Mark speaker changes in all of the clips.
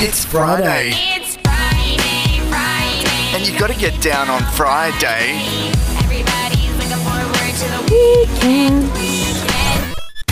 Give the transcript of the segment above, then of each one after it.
Speaker 1: It's Friday,
Speaker 2: It's Friday, Friday.
Speaker 1: and you've got to get down on Friday.
Speaker 2: Everybody's looking forward to the weekend.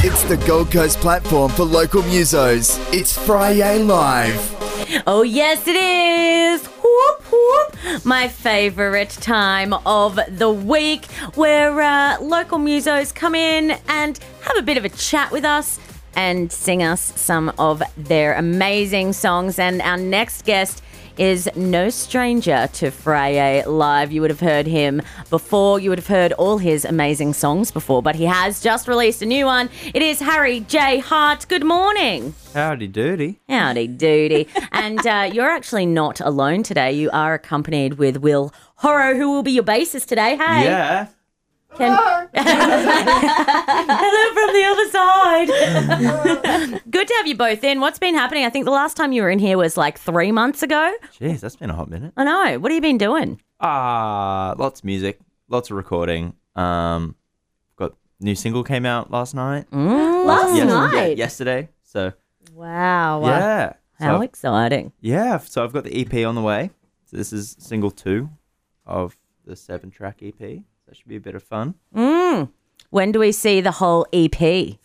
Speaker 1: It's the Gold Coast platform for local musos. It's Friday Live.
Speaker 3: Oh, yes, it is. Whoop, whoop. My favorite time of the week where uh, local musos come in and have a bit of a chat with us and sing us some of their amazing songs. And our next guest is no stranger to Friday Live. You would have heard him before. You would have heard all his amazing songs before, but he has just released a new one. It is Harry J. Hart. Good morning.
Speaker 4: Howdy doody.
Speaker 3: Howdy doody. and uh, you're actually not alone today. You are accompanied with Will Horro, who will be your bassist today. Hey.
Speaker 4: Yeah.
Speaker 3: Can- Hello from the other side. Good to have you both in. What's been happening? I think the last time you were in here was like three months ago.
Speaker 4: Jeez, that's been a hot minute.
Speaker 3: I know. What have you been doing?
Speaker 4: Ah, lots of music, lots of recording. Um, got new single came out last night.
Speaker 3: Last
Speaker 4: Yes-
Speaker 3: night.
Speaker 4: yeah, yesterday. So
Speaker 3: Wow.
Speaker 4: yeah. So
Speaker 3: How
Speaker 4: I've-
Speaker 3: exciting.
Speaker 4: yeah. So I've got the EP on the way. So this is single two of the seven track EP. So that should be a bit of fun.
Speaker 3: Mm. When do we see the whole EP?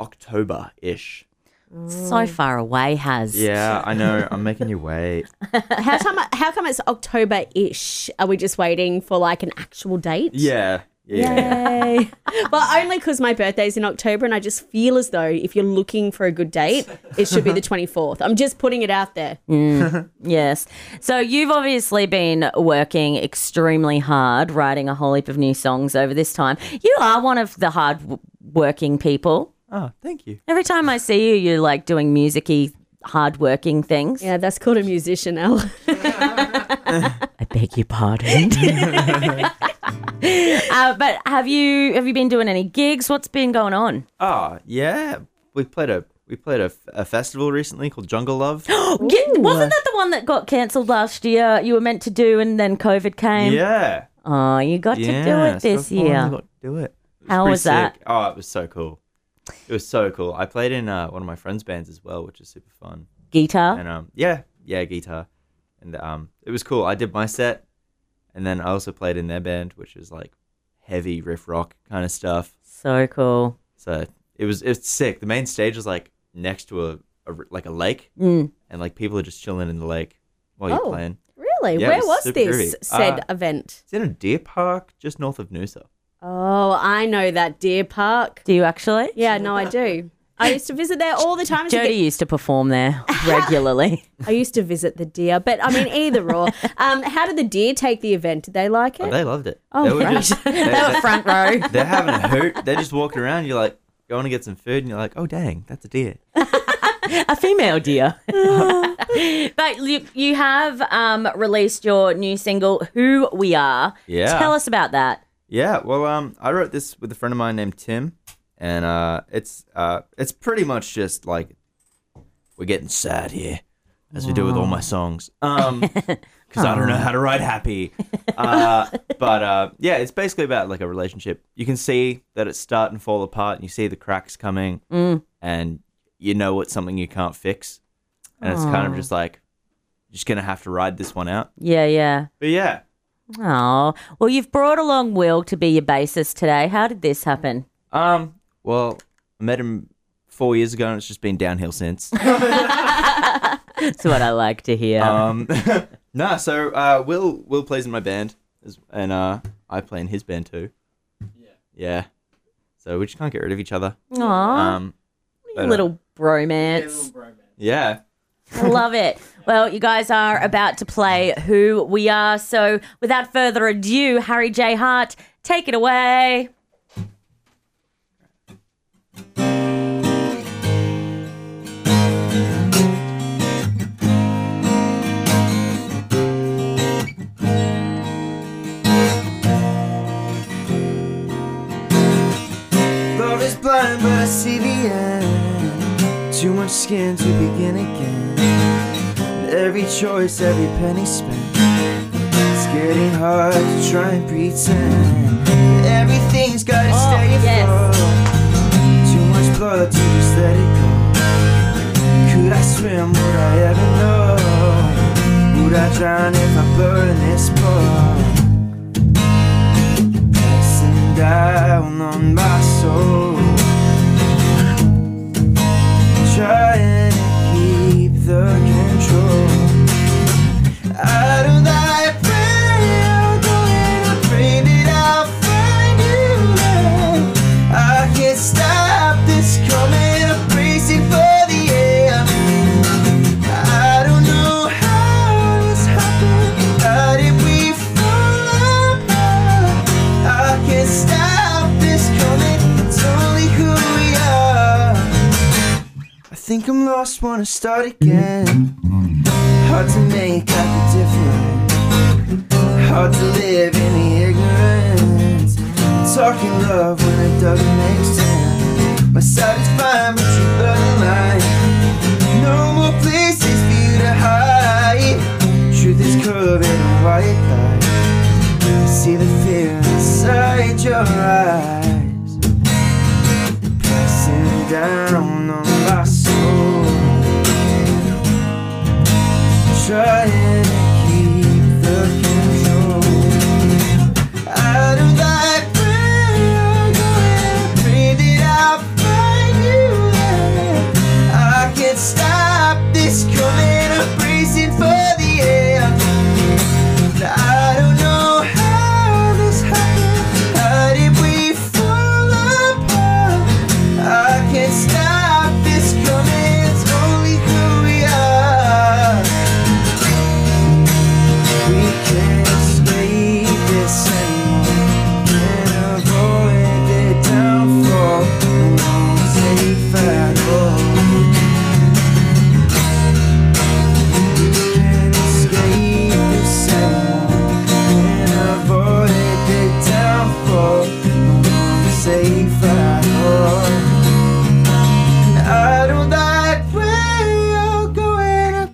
Speaker 4: October ish.
Speaker 3: So mm. far away, has.
Speaker 4: Yeah, I know. I'm making you wait.
Speaker 5: How come? How come it's October ish? Are we just waiting for like an actual date?
Speaker 4: Yeah. Yeah. yeah.
Speaker 5: Yay! well, only because my birthday's in October, and I just feel as though if you're looking for a good date, it should be the 24th. I'm just putting it out there. Mm.
Speaker 3: Yes. So you've obviously been working extremely hard, writing a whole heap of new songs over this time. You are one of the hard working people.
Speaker 4: Oh, thank you.
Speaker 3: Every time I see you, you're like doing musicy, hard working things.
Speaker 5: Yeah, that's called a musician, Al.
Speaker 3: I beg your pardon. uh, but have you have you been doing any gigs? What's been going on?
Speaker 4: Oh, yeah. We played a we played a, a festival recently called Jungle Love.
Speaker 3: Ge- wasn't that the one that got cancelled last year? You were meant to do, and then COVID came.
Speaker 4: yeah.
Speaker 3: Oh, you got
Speaker 4: yeah.
Speaker 3: to do it this
Speaker 4: so finally
Speaker 3: year.
Speaker 4: got to do it. It
Speaker 3: How was that?
Speaker 4: sick. Oh, it was so cool. It was so cool. I played in uh, one of my friends' bands as well, which is super fun.
Speaker 3: Guitar.
Speaker 4: And um, yeah, yeah, guitar, and um, it was cool. I did my set, and then I also played in their band, which is like heavy riff rock kind of stuff.
Speaker 3: So cool.
Speaker 4: So it was it's sick. The main stage was like next to a like a lake,
Speaker 3: Mm.
Speaker 4: and like people are just chilling in the lake while you're
Speaker 5: Oh.
Speaker 4: playing.
Speaker 5: really?
Speaker 4: Yeah,
Speaker 5: Where
Speaker 4: was
Speaker 5: was this
Speaker 4: groovy.
Speaker 5: said
Speaker 4: Uh,
Speaker 5: event?
Speaker 4: It's in a deer park just north of Noosa.
Speaker 5: Oh, I know that deer park.
Speaker 3: Do you actually?
Speaker 5: Yeah, no, I do. I used to visit there all the time. as a
Speaker 3: Jody
Speaker 5: kid.
Speaker 3: used to perform there regularly.
Speaker 5: I used to visit the deer, but I mean, either or. Um, how did the deer take the event? Did they like
Speaker 4: Oh,
Speaker 5: it?
Speaker 4: they loved it.
Speaker 5: Oh,
Speaker 4: they were
Speaker 5: right.
Speaker 4: just
Speaker 3: they were front row.
Speaker 4: they're having a hoot. They're just walking around. You're like going to get some food, and you're like, oh dang, that's a deer.
Speaker 3: A female deer. but you, you have um, released your new single, Who We Are.
Speaker 4: Yeah.
Speaker 3: Tell us about that.
Speaker 4: Yeah, well, um, I wrote this with a friend of mine named Tim, and uh, it's uh, it's pretty much just like we're getting sad here, as we do with all my songs, um, because I don't know how to write happy. Uh, but uh, yeah, it's basically about like a relationship. You can see that it's starting to fall apart, and you see the cracks coming, and you know it's something you can't fix, and it's kind of just like you're just gonna have to ride this one out.
Speaker 3: Yeah, yeah.
Speaker 4: But yeah,
Speaker 3: Oh, well, you've brought along Will to be your bassist today. How did this happen?
Speaker 4: Um, well, I met him four years ago, and it's just been downhill since.
Speaker 3: That's what I like to hear.
Speaker 4: um, nah, so uh, Will Will plays in my band, as- and uh, I play in his band too. Yeah. Yeah. So we just can't get rid of each other.
Speaker 3: Aw,
Speaker 4: Um, but, uh,
Speaker 3: little bromance.
Speaker 4: yeah.
Speaker 3: I love it. Well, you guys are about to play Who We Are. So, without further ado, Harry J. Hart, take it away.
Speaker 6: See the end. Too much skin to begin again. And every choice, every penny spent. It's getting hard to try and pretend. Everything's gotta
Speaker 3: Oh,
Speaker 6: stay
Speaker 3: yes.
Speaker 6: afloat. Too much blood to just let it go. Could
Speaker 4: I swim? Would I ever know? Would I drown if I burn this boat? Lost, wanna start again. Hard to make out the difference. Hard to live in the ignorance. Talking love when it doesn't make sense. My side is fine, but you burn the line.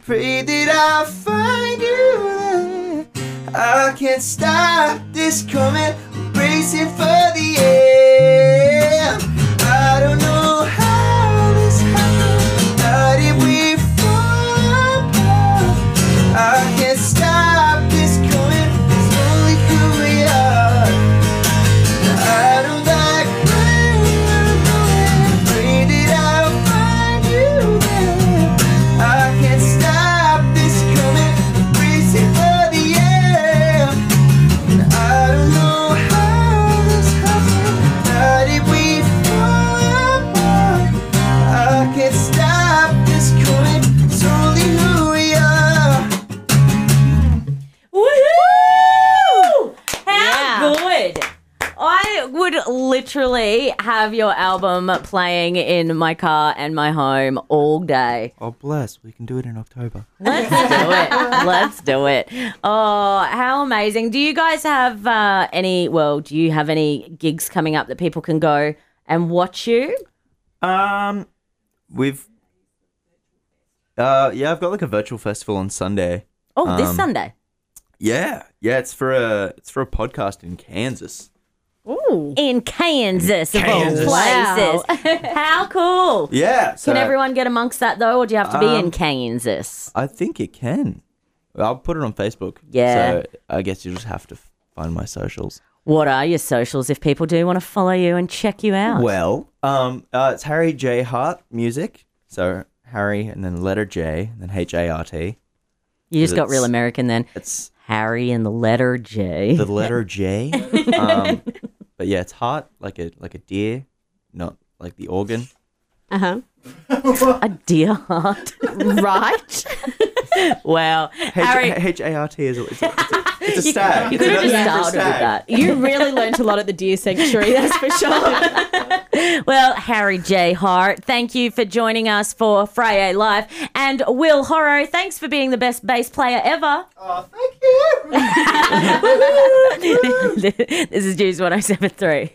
Speaker 4: Pray that I'll find you there. I can't stop this coming.
Speaker 3: Literally have your album playing in my car and my home all day.
Speaker 7: Oh, bless. We can do it in October.
Speaker 3: Let's do it. Let's do it. Oh, how amazing. Do you guys have uh, any, well, do you have any gigs coming up that people can go and watch you?
Speaker 7: Um, we've. Uh, yeah, I've got like a virtual festival on Sunday.
Speaker 3: Oh, this
Speaker 7: Um,
Speaker 3: Sunday.
Speaker 7: Yeah, yeah, it's for a it's for a podcast in Kansas.
Speaker 5: Ooh.
Speaker 3: In Kansas, of all
Speaker 7: Kansas.
Speaker 3: places. How cool.
Speaker 7: Yeah, so
Speaker 3: Can everyone get amongst that though, or do you have to be in
Speaker 7: Um,
Speaker 3: Kansas?
Speaker 7: I think it can. I'll put it on Facebook.
Speaker 3: Yeah.
Speaker 7: So I guess you just have to find my socials.
Speaker 3: What are your socials if people do want to follow you and check you out?
Speaker 7: Well, um, uh, it's Harry J Hart Music. So Harry and then letter J and then H A R T.
Speaker 3: you just got real American then.
Speaker 7: It's
Speaker 3: Harry and the letter J.
Speaker 7: the letter J. um, but yeah, it's heart like a like a deer, not like the organ.
Speaker 5: Uh huh.
Speaker 3: a deer heart.
Speaker 5: Right.
Speaker 3: wow. Harry,
Speaker 7: H A R T is a, it's a, it's a, it's a
Speaker 3: you,
Speaker 7: stag.
Speaker 3: you could have just
Speaker 7: name
Speaker 3: started with that.
Speaker 5: you really learnt a lot at the deer sanctuary, that's for sure.
Speaker 3: Well, Harry J. Hart, thank you for joining us for Friday Live. And Will Horro, thanks for being the best bass player ever.
Speaker 4: Oh, thank you.
Speaker 3: this is Juice 1073.